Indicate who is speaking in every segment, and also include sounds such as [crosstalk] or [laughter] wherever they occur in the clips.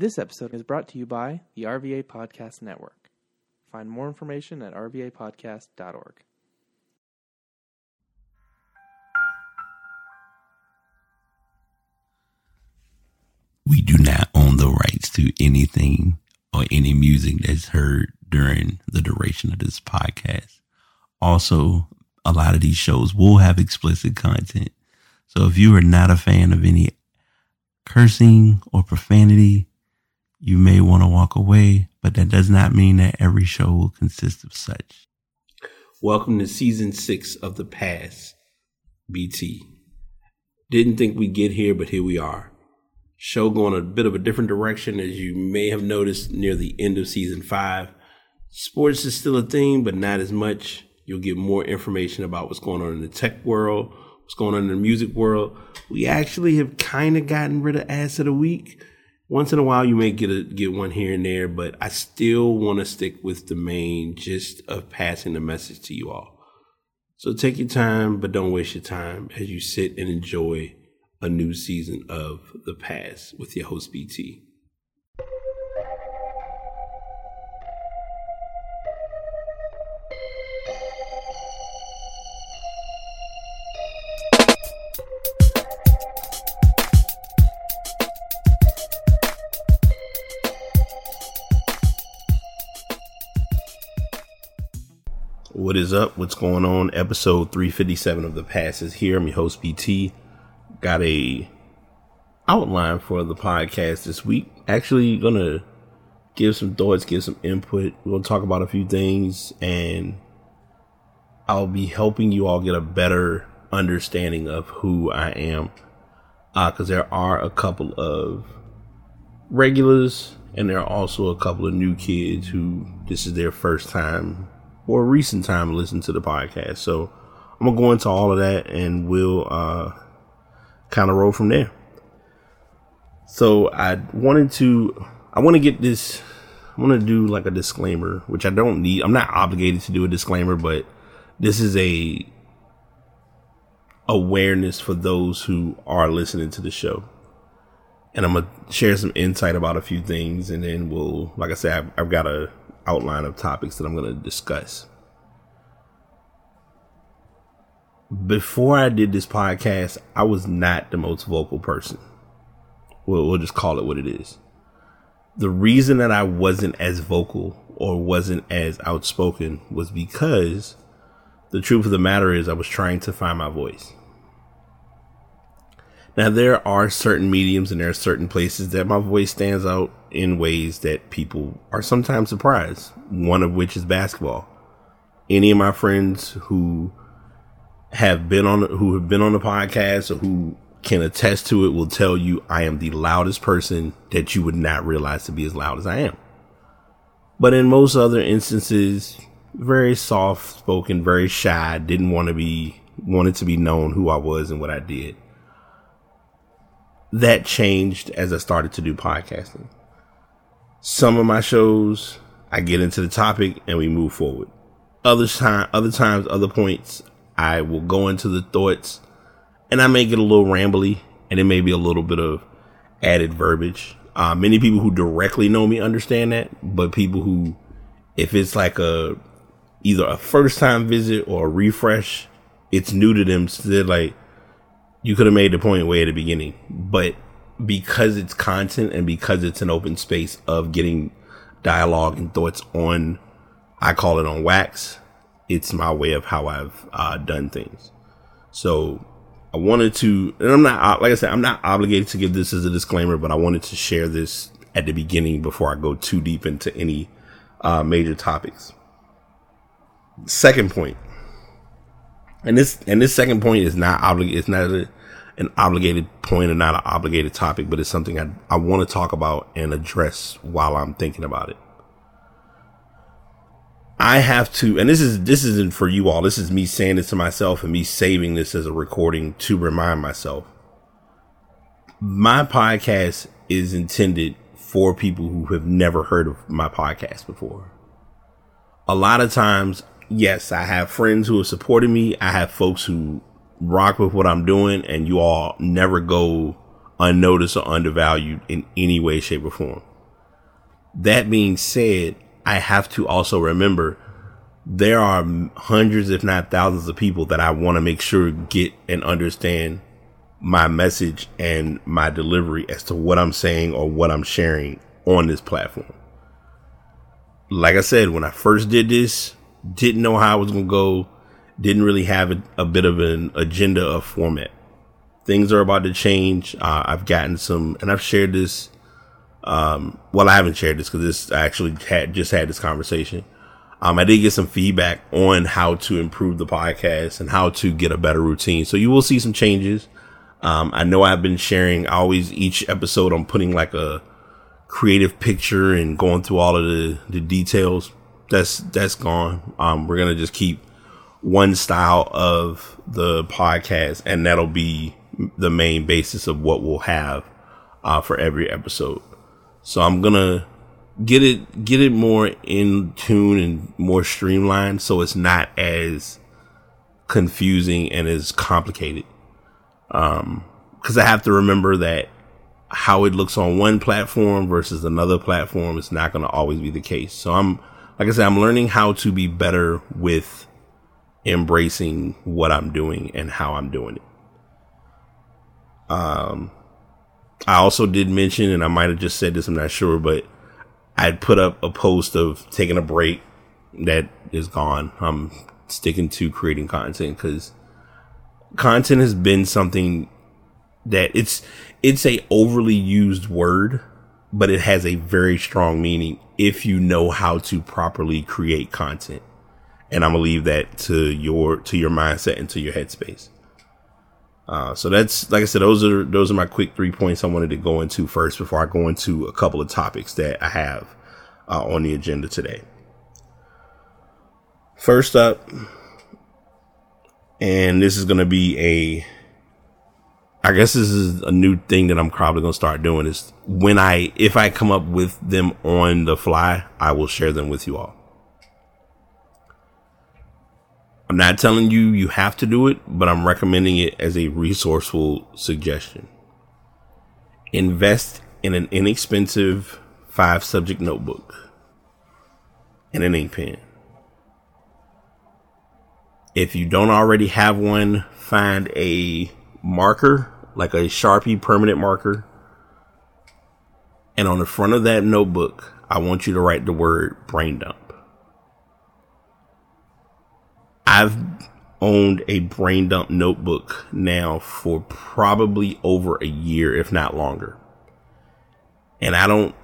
Speaker 1: This episode is brought to you by the RVA Podcast Network. Find more information at rvapodcast.org.
Speaker 2: We do not own the rights to anything or any music that's heard during the duration of this podcast. Also, a lot of these shows will have explicit content. So if you are not a fan of any cursing or profanity, you may want to walk away, but that does not mean that every show will consist of such.
Speaker 3: Welcome to season six of The Pass, BT. Didn't think we'd get here, but here we are. Show going a bit of a different direction, as you may have noticed near the end of season five. Sports is still a thing, but not as much. You'll get more information about what's going on in the tech world, what's going on in the music world. We actually have kind of gotten rid of ass of the week. Once in a while, you may get a, get one here and there, but I still want to stick with the main gist of passing the message to you all. So take your time, but don't waste your time as you sit and enjoy a new season of The Pass with your host BT. What is up? What's going on? Episode 357 of The Pass is here. I'm your host BT. Got a outline for the podcast this week. Actually gonna give some thoughts, give some input. We're gonna talk about a few things and I'll be helping you all get a better understanding of who I am. Uh, cause there are a couple of regulars and there are also a couple of new kids who this is their first time or recent time listen to the podcast. So I'm gonna go into all of that and we'll uh, kind of roll from there. So I wanted to, I want to get this. I want to do like a disclaimer, which I don't need. I'm not obligated to do a disclaimer, but this is a awareness for those who are listening to the show. And I'm gonna share some insight about a few things, and then we'll, like I said, I've, I've got a outline of topics that I'm going to discuss. Before I did this podcast, I was not the most vocal person. We'll, we'll just call it what it is. The reason that I wasn't as vocal or wasn't as outspoken was because the truth of the matter is I was trying to find my voice. Now, there are certain mediums and there are certain places that my voice stands out in ways that people are sometimes surprised, one of which is basketball. Any of my friends who have been on who have been on the podcast or who can attest to it will tell you I am the loudest person that you would not realize to be as loud as I am. But in most other instances, very soft spoken, very shy, didn't want to be wanted to be known who I was and what I did that changed as I started to do podcasting. Some of my shows, I get into the topic and we move forward. Other time, other times, other points, I will go into the thoughts and I may get a little rambly and it may be a little bit of added verbiage. Uh, many people who directly know me understand that, but people who, if it's like a, either a first time visit or a refresh, it's new to them. So they're like, you could have made the point way at the beginning, but because it's content and because it's an open space of getting dialogue and thoughts on, I call it on wax. It's my way of how I've uh, done things. So I wanted to, and I'm not, like I said, I'm not obligated to give this as a disclaimer, but I wanted to share this at the beginning before I go too deep into any uh, major topics. Second point and this and this second point is not obligated. It's not a, an obligated point or not an obligated topic, but it's something I I want to talk about and address while I'm thinking about it. I have to, and this is this isn't for you all. This is me saying this to myself and me saving this as a recording to remind myself. My podcast is intended for people who have never heard of my podcast before. A lot of times yes, I have friends who have supported me. I have folks who rock with what I'm doing, and you all never go unnoticed or undervalued in any way, shape, or form. That being said, I have to also remember there are hundreds, if not thousands of people that I want to make sure get and understand my message and my delivery as to what I'm saying or what I'm sharing on this platform. Like I said, when I first did this, didn't know how I was going to go, didn't really have a, a, bit of an agenda of format. Things are about to change. Uh, I've gotten some, and I've shared this. Um, well, I haven't shared this because this I actually had just had this conversation. Um, I did get some feedback on how to improve the podcast and how to get a better routine. So you will see some changes. Um, I know I've been sharing always each episode. I'm putting like a creative picture and going through all of the, the details. That's, that's gone. Um, we're to just keep one style of the podcast and that'll be the main basis of what we'll have, uh, for every episode. So I'm to get it, get it more in tune and more streamlined. So it's not as confusing and as complicated. Um, cause I have to remember that how it looks on one platform versus another platform is not going to always be the case. So I'm, like I said, I'm learning how to be better with embracing what I'm doing and how I'm doing it. Um, I also did mention, and I might have just said this, I'm not sure, but I'd put up a post of taking a break that is gone. I'm sticking to creating content because content has been something that it's it's a overly used word, but it has a very strong meaning if you know how to properly create content. And I'm gonna leave that to your to your mindset and to your headspace. Uh, so that's like I said, those are those are my quick three points I wanted to go into first before I go into a couple of topics that I have uh, on the agenda today. First up, and this is going to be a I guess this is a new thing that I'm probably going to start doing is when I if I come up with them on the fly, I will share them with you all. I'm not telling you you have to do it, but I'm recommending it as a resourceful suggestion. Invest in an inexpensive five subject notebook and an ink pen. If you don't already have one, find a marker, like a Sharpie permanent marker. And on the front of that notebook, I want you to write the word brain dump. I've owned a brain dump notebook now for probably over a year, if not longer. And I don't,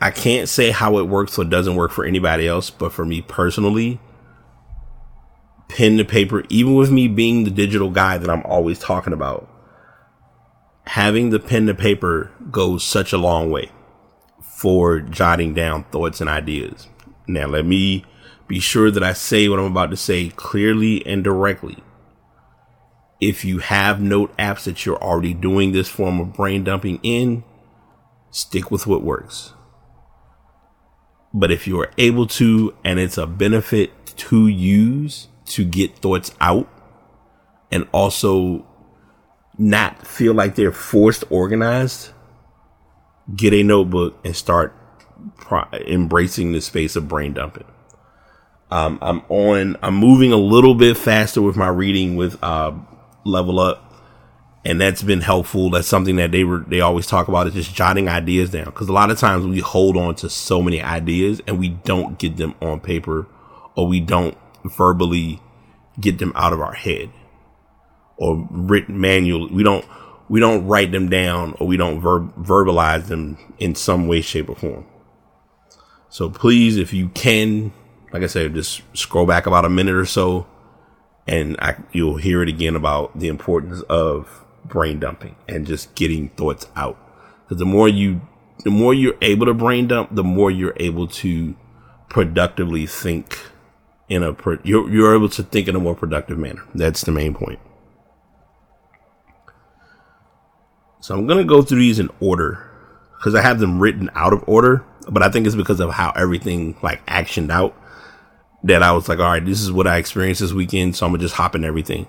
Speaker 3: I can't say how it works or doesn't work for anybody else, but for me personally, pen to paper, even with me being the digital guy that I'm always talking about, having the pen to paper goes such a long way for jotting down thoughts and ideas. Now, let me be sure that I say what I'm about to say clearly and directly. If you have note apps that you're already doing this form of brain dumping in, stick with what works. But if you are able to, and it's a benefit to use, to get thoughts out and also not feel like they're forced organized, get a notebook and start pro- embracing the space of brain dumping. Um, I'm on, I'm moving a little bit faster with my reading with, uh, level up. And that's been helpful. That's something that they were, they always talk about is just jotting ideas down. Cause a lot of times we hold on to so many ideas and we don't get them on paper or we don't verbally get them out of our head or written manual. We don't, we don't write them down or we don't ver- verbalize them in some way, shape or form. So please, if you can, like I said, just scroll back about a minute or so and I, you'll hear it again about the importance of brain dumping and just getting thoughts out. Cause the more you, the more you're able to brain dump, the more you're able to productively think in a you're you're able to think in a more productive manner. That's the main point. So I'm gonna go through these in order because I have them written out of order, but I think it's because of how everything like actioned out that I was like, all right, this is what I experienced this weekend, so I'm gonna just hop in everything.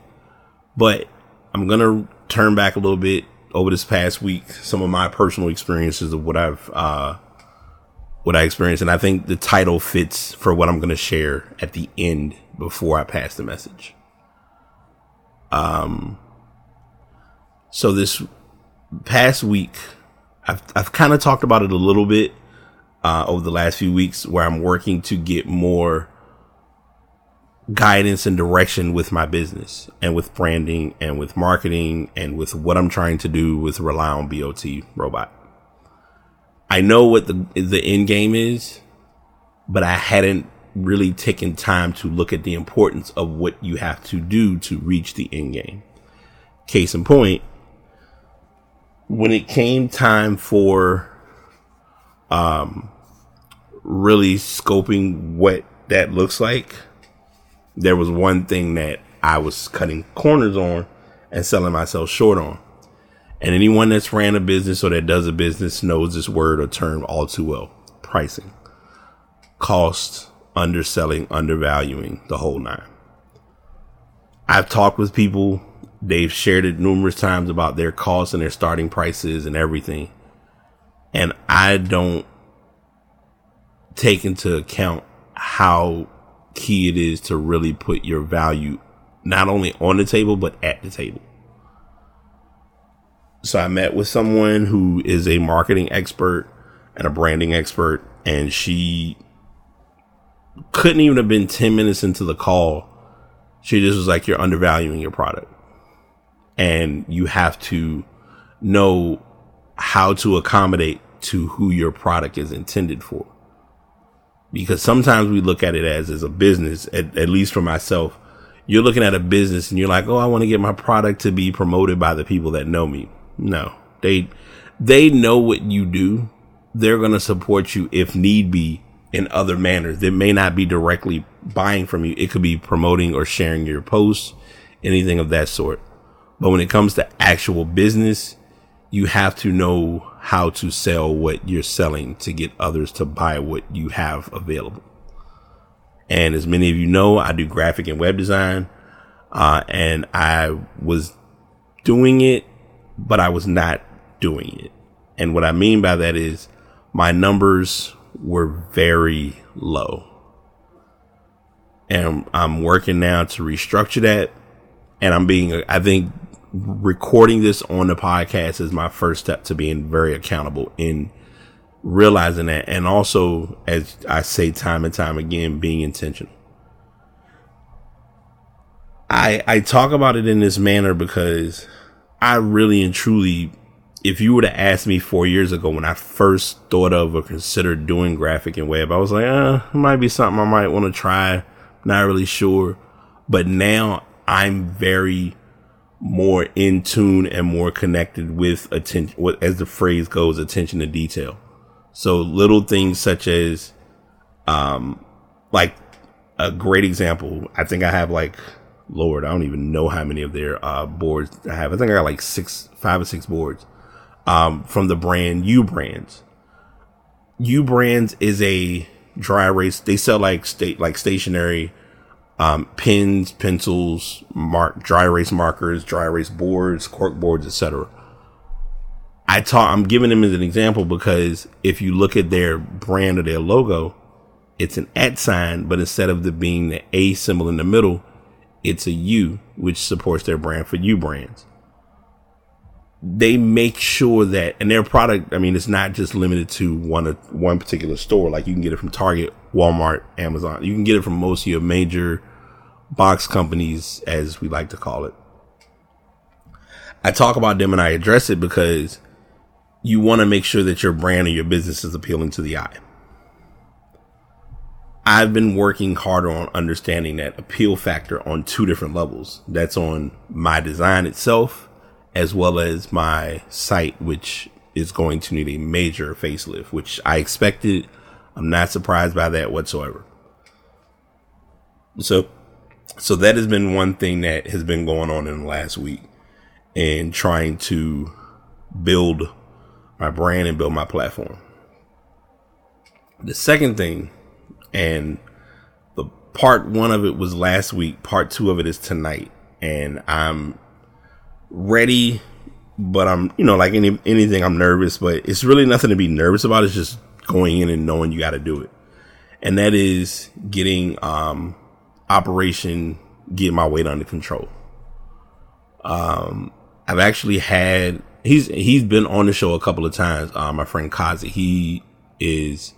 Speaker 3: But I'm gonna turn back a little bit over this past week, some of my personal experiences of what I've uh, what I experienced. And I think the title fits for what I'm going to share at the end before I pass the message. Um, so this past week, I've, I've kind of talked about it a little bit, uh, over the last few weeks where I'm working to get more guidance and direction with my business and with branding and with marketing and with what I'm trying to do with Rely on BOT robot. I know what the the end game is, but I hadn't really taken time to look at the importance of what you have to do to reach the end game. Case in point, when it came time for um really scoping what that looks like, there was one thing that I was cutting corners on and selling myself short on. And anyone that's ran a business or that does a business knows this word or term all too well. Pricing. Cost, underselling, undervaluing, the whole nine. I've talked with people, they've shared it numerous times about their costs and their starting prices and everything. And I don't take into account how key it is to really put your value not only on the table, but at the table. So I met with someone who is a marketing expert and a branding expert, and she couldn't even have been 10 minutes into the call. She just was like, You're undervaluing your product. And you have to know how to accommodate to who your product is intended for. Because sometimes we look at it as, as a business, at, at least for myself. You're looking at a business and you're like, Oh, I want to get my product to be promoted by the people that know me. No, they, they know what you do. They're going to support you if need be in other manners that may not be directly buying from you. It could be promoting or sharing your posts, anything of that sort. But when it comes to actual business, you have to know how to sell what you're selling to get others to buy what you have available. And as many of you know, I do graphic and web design. Uh, and I was doing it but I was not doing it. And what I mean by that is my numbers were very low. And I'm working now to restructure that. And I'm being, I think recording this on the podcast is my first step to being very accountable in realizing that. And also, as I say time and time again, being intentional. I, I talk about it in this manner because I really and truly, if you were to ask me four years ago when I first thought of or considered doing graphic and web, I was like, uh, it might be something I might want to try. Not really sure. But now I'm very more in tune and more connected with attention, what, as the phrase goes, attention to detail. So little things such as, um, like a great example. I think I have like Lord, I don't even know how many of their uh, boards I have. I think I got like six, five or six boards um, from the brand U Brands. U Brands is a dry erase. They sell like state like stationary um, pens, pencils, mark dry erase markers, dry erase boards, cork boards, etc. I talk. I'm giving them as an example because if you look at their brand or their logo, it's an at sign, but instead of the being the A symbol in the middle, it's a U, which supports their brand for U brands. They make sure that, and their product, I mean, it's not just limited to one one particular store. Like you can get it from Target, Walmart, Amazon. You can get it from most of your major box companies, as we like to call it. I talk about them and I address it because you want to make sure that your brand or your business is appealing to the eye. I've been working harder on understanding that appeal factor on two different levels. That's on my design itself, as well as my site, which is going to need a major facelift, which I expected. I'm not surprised by that whatsoever. So, so that has been one thing that has been going on in the last week and trying to build my brand and build my platform. The second thing and the part one of it was last week. Part two of it is tonight, and I'm ready. But I'm, you know, like any anything, I'm nervous. But it's really nothing to be nervous about. It's just going in and knowing you got to do it. And that is getting, um, operation, get my weight under control. Um, I've actually had, he's, he's been on the show a couple of times. Uh, my friend Kazi, he is,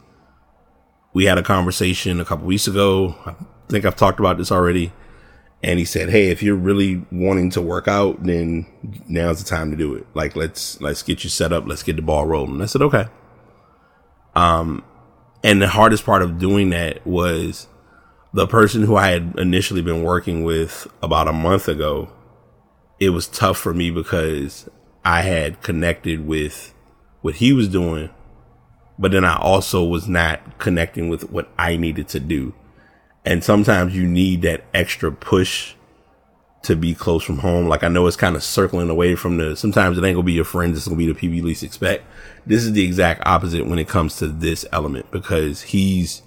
Speaker 3: we had a conversation a couple weeks ago. I think I've talked about this already. And he said, Hey, if you're really wanting to work out, then now's the time to do it. Like, let's, let's get you set up. Let's get the ball rolling. I said, okay. Um, and the hardest part of doing that was the person who I had initially been working with about a month ago. It was tough for me because I had connected with what he was doing, but then I also was not connecting with what I needed to do. And sometimes you need that extra push to be close from home. Like I know it's kind of circling away from the, sometimes it ain't gonna be your friends. It's gonna be the people you least expect. This is the exact opposite when it comes to this element because he's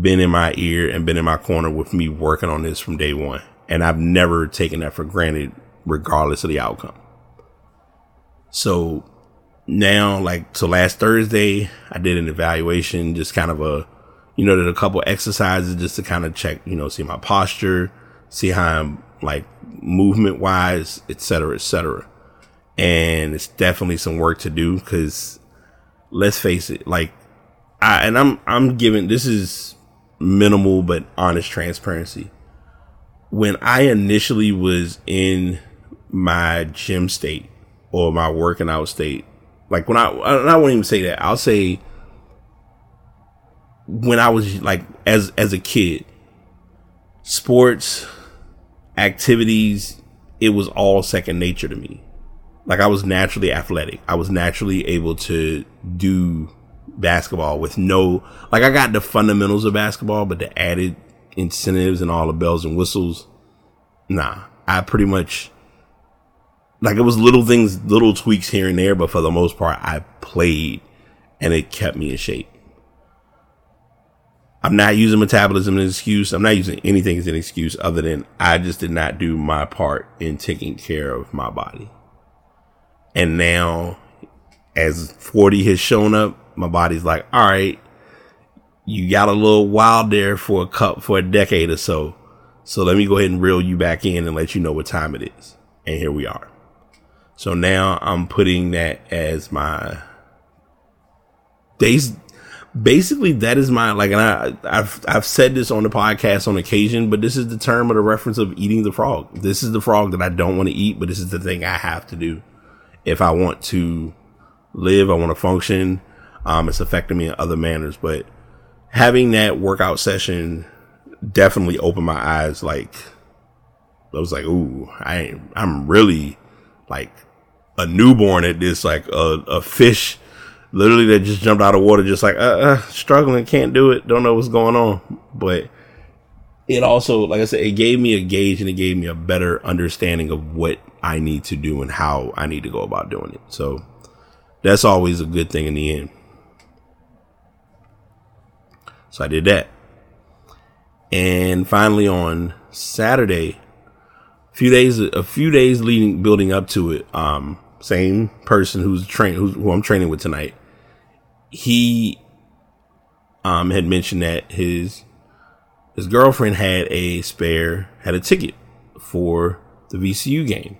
Speaker 3: been in my ear and been in my corner with me working on this from day one. And I've never taken that for granted regardless of the outcome. So now, like, so last Thursday, I did an evaluation, just kind of a, you know, did a couple exercises just to kind of check, you know, see my posture, see how I'm like movement wise, et cetera, et cetera. And it's definitely some work to do because let's face it, like I, and I'm, I'm giving, this is minimal, but honest transparency. When I initially was in my gym state or my working out state, like when I, I won't even say that. I'll say when I was like, as, as a kid, sports, activities, it was all second nature to me. Like I was naturally athletic. I was naturally able to do basketball with no, like I got the fundamentals of basketball, but the added incentives and all the bells and whistles, nah, I pretty much, like it was little things, little tweaks here and there, but for the most part, I played and it kept me in shape. I'm not using metabolism as an excuse. I'm not using anything as an excuse other than I just did not do my part in taking care of my body. And now, as 40 has shown up, my body's like, all right, you got a little wild there for a cup for a decade or so. So let me go ahead and reel you back in and let you know what time it is. And here we are. So now I'm putting that as my days basically that is my like and I I've I've said this on the podcast on occasion, but this is the term of the reference of eating the frog. This is the frog that I don't want to eat, but this is the thing I have to do if I want to live, I want to function. Um, it's affecting me in other manners, but having that workout session definitely opened my eyes. Like I was like, ooh, I I'm really like a newborn at this, like a, a fish literally that just jumped out of water, just like, uh, uh, struggling, can't do it, don't know what's going on. But it also, like I said, it gave me a gauge and it gave me a better understanding of what I need to do and how I need to go about doing it. So that's always a good thing in the end. So I did that. And finally on Saturday, few days, a few days leading, building up to it, um, same person who's train, who I'm training with tonight, he um had mentioned that his his girlfriend had a spare had a ticket for the VCU game.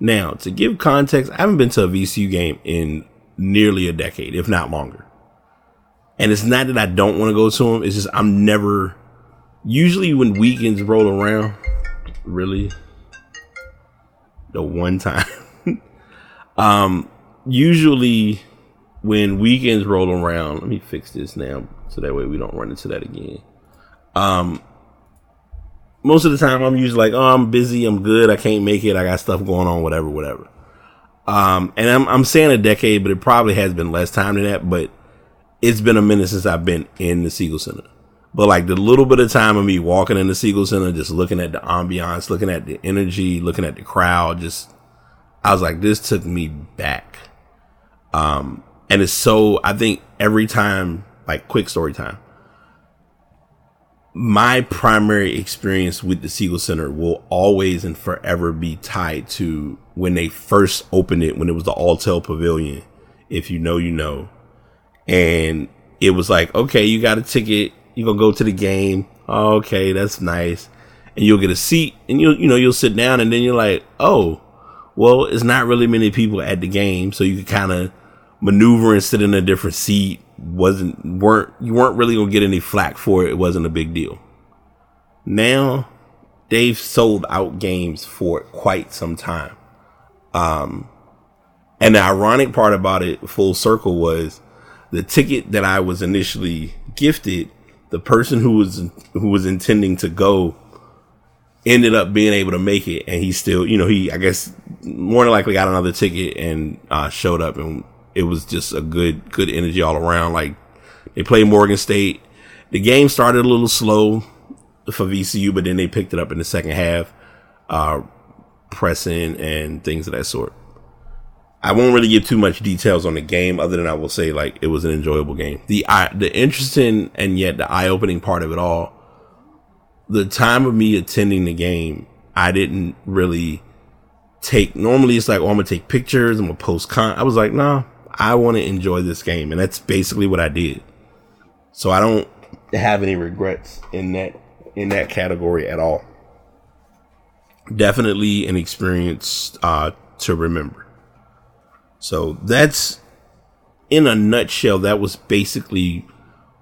Speaker 3: Now, to give context, I haven't been to a VCU game in nearly a decade, if not longer. And it's not that I don't want to go to them, it's just I'm never usually when weekends roll around, really the one time [laughs] um usually when weekends roll around, let me fix this now so that way we don't run into that again. Um, most of the time I'm usually like, oh, I'm busy, I'm good, I can't make it, I got stuff going on, whatever, whatever. Um, and I'm, I'm saying a decade, but it probably has been less time than that, but it's been a minute since I've been in the Siegel Center. But like the little bit of time of me walking in the Siegel Center, just looking at the ambiance, looking at the energy, looking at the crowd, just, I was like, this took me back. Um, and it's so, I think every time, like quick story time, my primary experience with the Siegel Center will always and forever be tied to when they first opened it, when it was the Alltel Pavilion. If you know, you know. And it was like, okay, you got a ticket, you're gonna go to the game. Okay, that's nice. And you'll get a seat and you'll, you know, you'll sit down and then you're like, oh, well, it's not really many people at the game. So you can kind of maneuver and sit in a different seat. Wasn't, weren't, you weren't really gonna get any flack for it. It wasn't a big deal. Now they've sold out games for quite some time. Um, and the ironic part about it, full circle, was the ticket that I was initially gifted. The person who was who was intending to go ended up being able to make it, and he still, you know, he I guess more than likely got another ticket and uh, showed up, and it was just a good good energy all around. Like they played Morgan State. The game started a little slow for VCU, but then they picked it up in the second half, uh, pressing and things of that sort. I won't really give too much details on the game, other than I will say like it was an enjoyable game. The the interesting and yet the eye opening part of it all, the time of me attending the game, I didn't really take. Normally, it's like, oh, I'm gonna take pictures, I'm gonna post con. I was like, nah, I want to enjoy this game, and that's basically what I did. So I don't have any regrets in that in that category at all. Definitely an experience uh, to remember. So that's in a nutshell. That was basically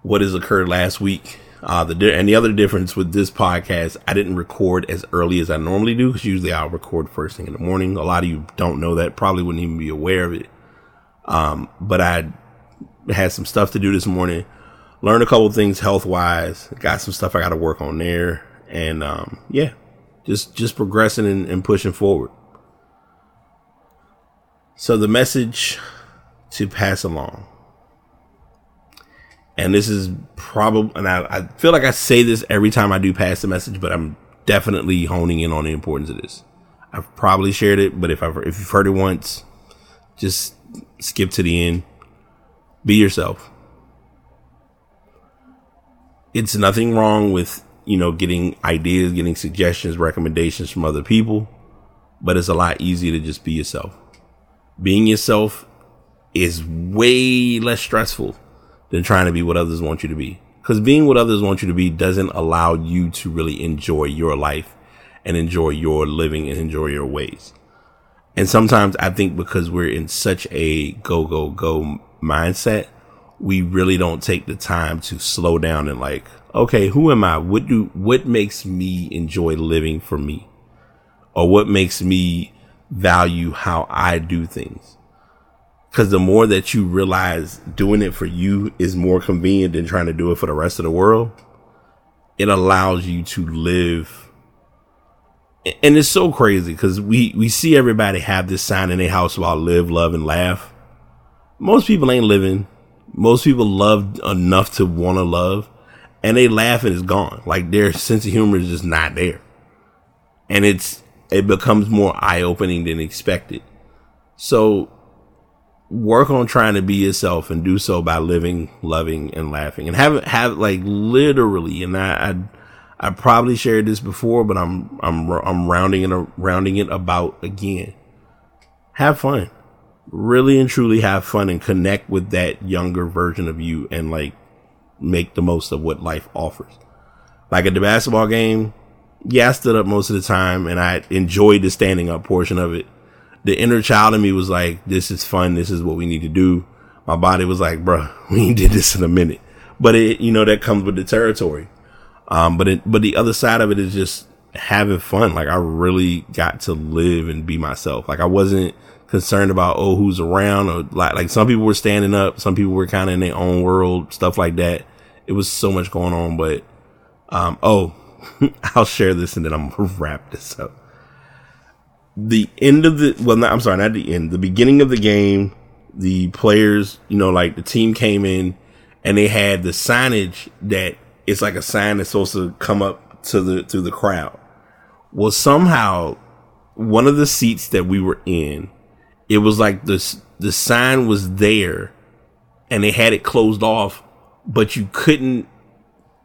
Speaker 3: what has occurred last week. Uh, the and the other difference with this podcast, I didn't record as early as I normally do because usually I'll record first thing in the morning. A lot of you don't know that, probably wouldn't even be aware of it. Um, but I had some stuff to do this morning learned a couple things health wise. Got some stuff I got to work on there, and um, yeah, just just progressing and, and pushing forward. So the message to pass along, and this is probably, and I, I feel like I say this every time I do pass the message, but I'm definitely honing in on the importance of this. I've probably shared it, but if I've if you've heard it once, just skip to the end. Be yourself it's nothing wrong with, you know, getting ideas, getting suggestions, recommendations from other people, but it's a lot easier to just be yourself. Being yourself is way less stressful than trying to be what others want you to be. Because being what others want you to be doesn't allow you to really enjoy your life and enjoy your living and enjoy your ways. And sometimes I think because we're in such a go, go, go mindset, we really don't take the time to slow down and like, okay, who am I? What do, what makes me enjoy living for me? Or what makes me value how I do things? Cause the more that you realize doing it for you is more convenient than trying to do it for the rest of the world, it allows you to live. And it's so crazy because we, we see everybody have this sign in their house about live, love, and laugh. Most people ain't living most people love enough to want to love and they laugh and it's gone. Like their sense of humor is just not there. And it's, it becomes more eye opening than expected. So work on trying to be yourself and do so by living, loving and laughing and have, have like literally, and I, I, I probably shared this before, but I'm, I'm, I'm rounding it, rounding it about again. Have fun really and truly have fun and connect with that younger version of you and like make the most of what life offers. Like at the basketball game, yeah, I stood up most of the time and I enjoyed the standing up portion of it. The inner child in me was like, this is fun. This is what we need to do. My body was like, bruh, [laughs] we did this in a minute. But it, you know, that comes with the territory. Um, but it, but the other side of it is just having fun. Like I really got to live and be myself. Like I wasn't, concerned about oh who's around or like like some people were standing up, some people were kind of in their own world, stuff like that. It was so much going on, but um oh, [laughs] I'll share this and then I'm gonna [laughs] wrap this up. The end of the well, I'm sorry, not the end. The beginning of the game, the players, you know, like the team came in and they had the signage that it's like a sign that's supposed to come up to the to the crowd. Well, somehow one of the seats that we were in it was like the the sign was there and they had it closed off, but you couldn't.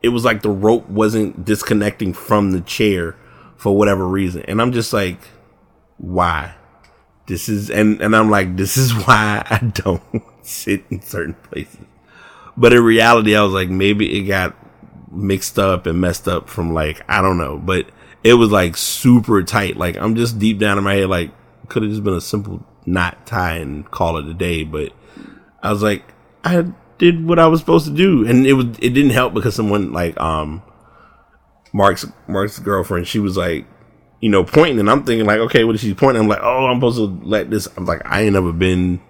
Speaker 3: It was like the rope wasn't disconnecting from the chair for whatever reason, and I'm just like, why? This is and and I'm like, this is [laughs] why I don't [laughs] sit in certain places. But in reality, I was like, maybe it got mixed up and messed up from like, I don't know, but it was like super tight. Like I'm just deep down in my head, like could have just been a simple knot tie and call it a day. But I was like, I did what I was supposed to do. And it was, it didn't help because someone like, um, Mark's, Mark's girlfriend, she was like, you know, pointing and I'm thinking like, okay, what is she pointing? I'm like, oh, I'm supposed to let this. I'm like, I ain't never been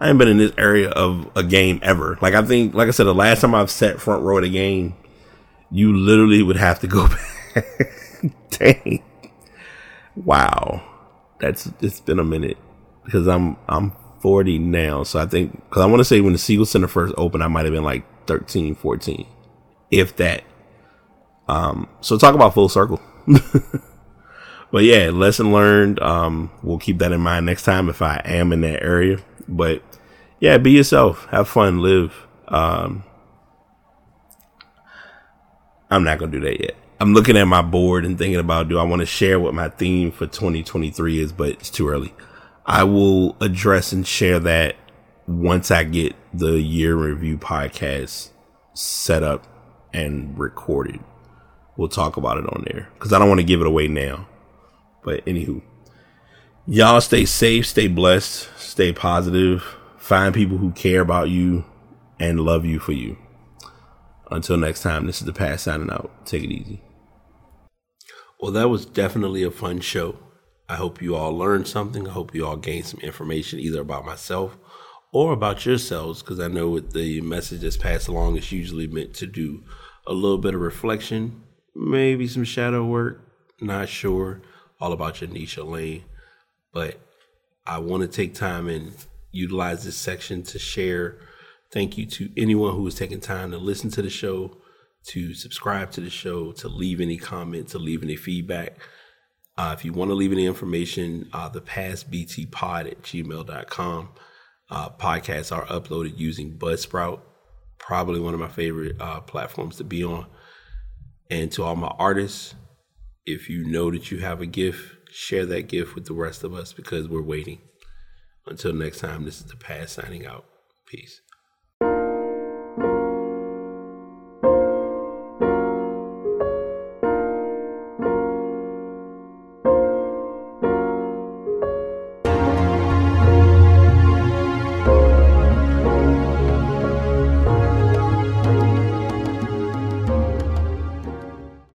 Speaker 3: I ain't been in this area of a game ever. Like I think, like I said, the last time I've sat front row at a game, you literally would have to go [laughs] back. Dang. Wow. That's it's been a minute because I'm I'm 40 now. So I think because I want to say when the Siegel Center first opened, I might have been like 13, 14, if that. Um. So talk about full circle. [laughs] but yeah, lesson learned. Um. We'll keep that in mind next time if I am in that area. But yeah, be yourself, have fun, live. Um, I'm not gonna do that yet. I'm looking at my board and thinking about do I want to share what my theme for 2023 is, but it's too early. I will address and share that once I get the year review podcast set up and recorded. We'll talk about it on there because I don't want to give it away now. But anywho, y'all stay safe, stay blessed, stay positive, find people who care about you and love you for you. Until next time, this is the Pass signing out. Take it easy. Well, that was definitely a fun show. I hope you all learned something. I hope you all gained some information either about myself or about yourselves, because I know with the message that's passed along is usually meant to do a little bit of reflection, maybe some shadow work, not sure, all about your niche lane. But I want to take time and utilize this section to share Thank you to anyone who has taken time to listen to the show, to subscribe to the show, to leave any comment, to leave any feedback. Uh, if you want to leave any information, uh, the pod at gmail.com. Uh, podcasts are uploaded using Buzzsprout, probably one of my favorite uh, platforms to be on. And to all my artists, if you know that you have a gift, share that gift with the rest of us because we're waiting. Until next time, this is the Pass signing out. Peace.